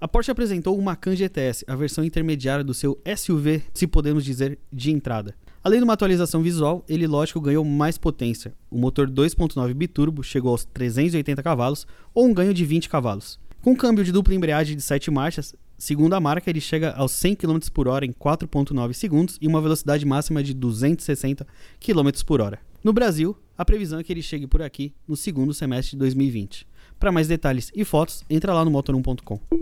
A Porsche apresentou o Macan GTS, a versão intermediária do seu SUV, se podemos dizer, de entrada. Além de uma atualização visual, ele lógico ganhou mais potência. O motor 2.9 biturbo chegou aos 380 cavalos ou um ganho de 20 cavalos. Com câmbio de dupla embreagem de 7 marchas, segundo a marca, ele chega aos 100 km por hora em 4.9 segundos e uma velocidade máxima de 260 km por hora. No Brasil, a previsão é que ele chegue por aqui no segundo semestre de 2020. Para mais detalhes e fotos, entra lá no motor1.com.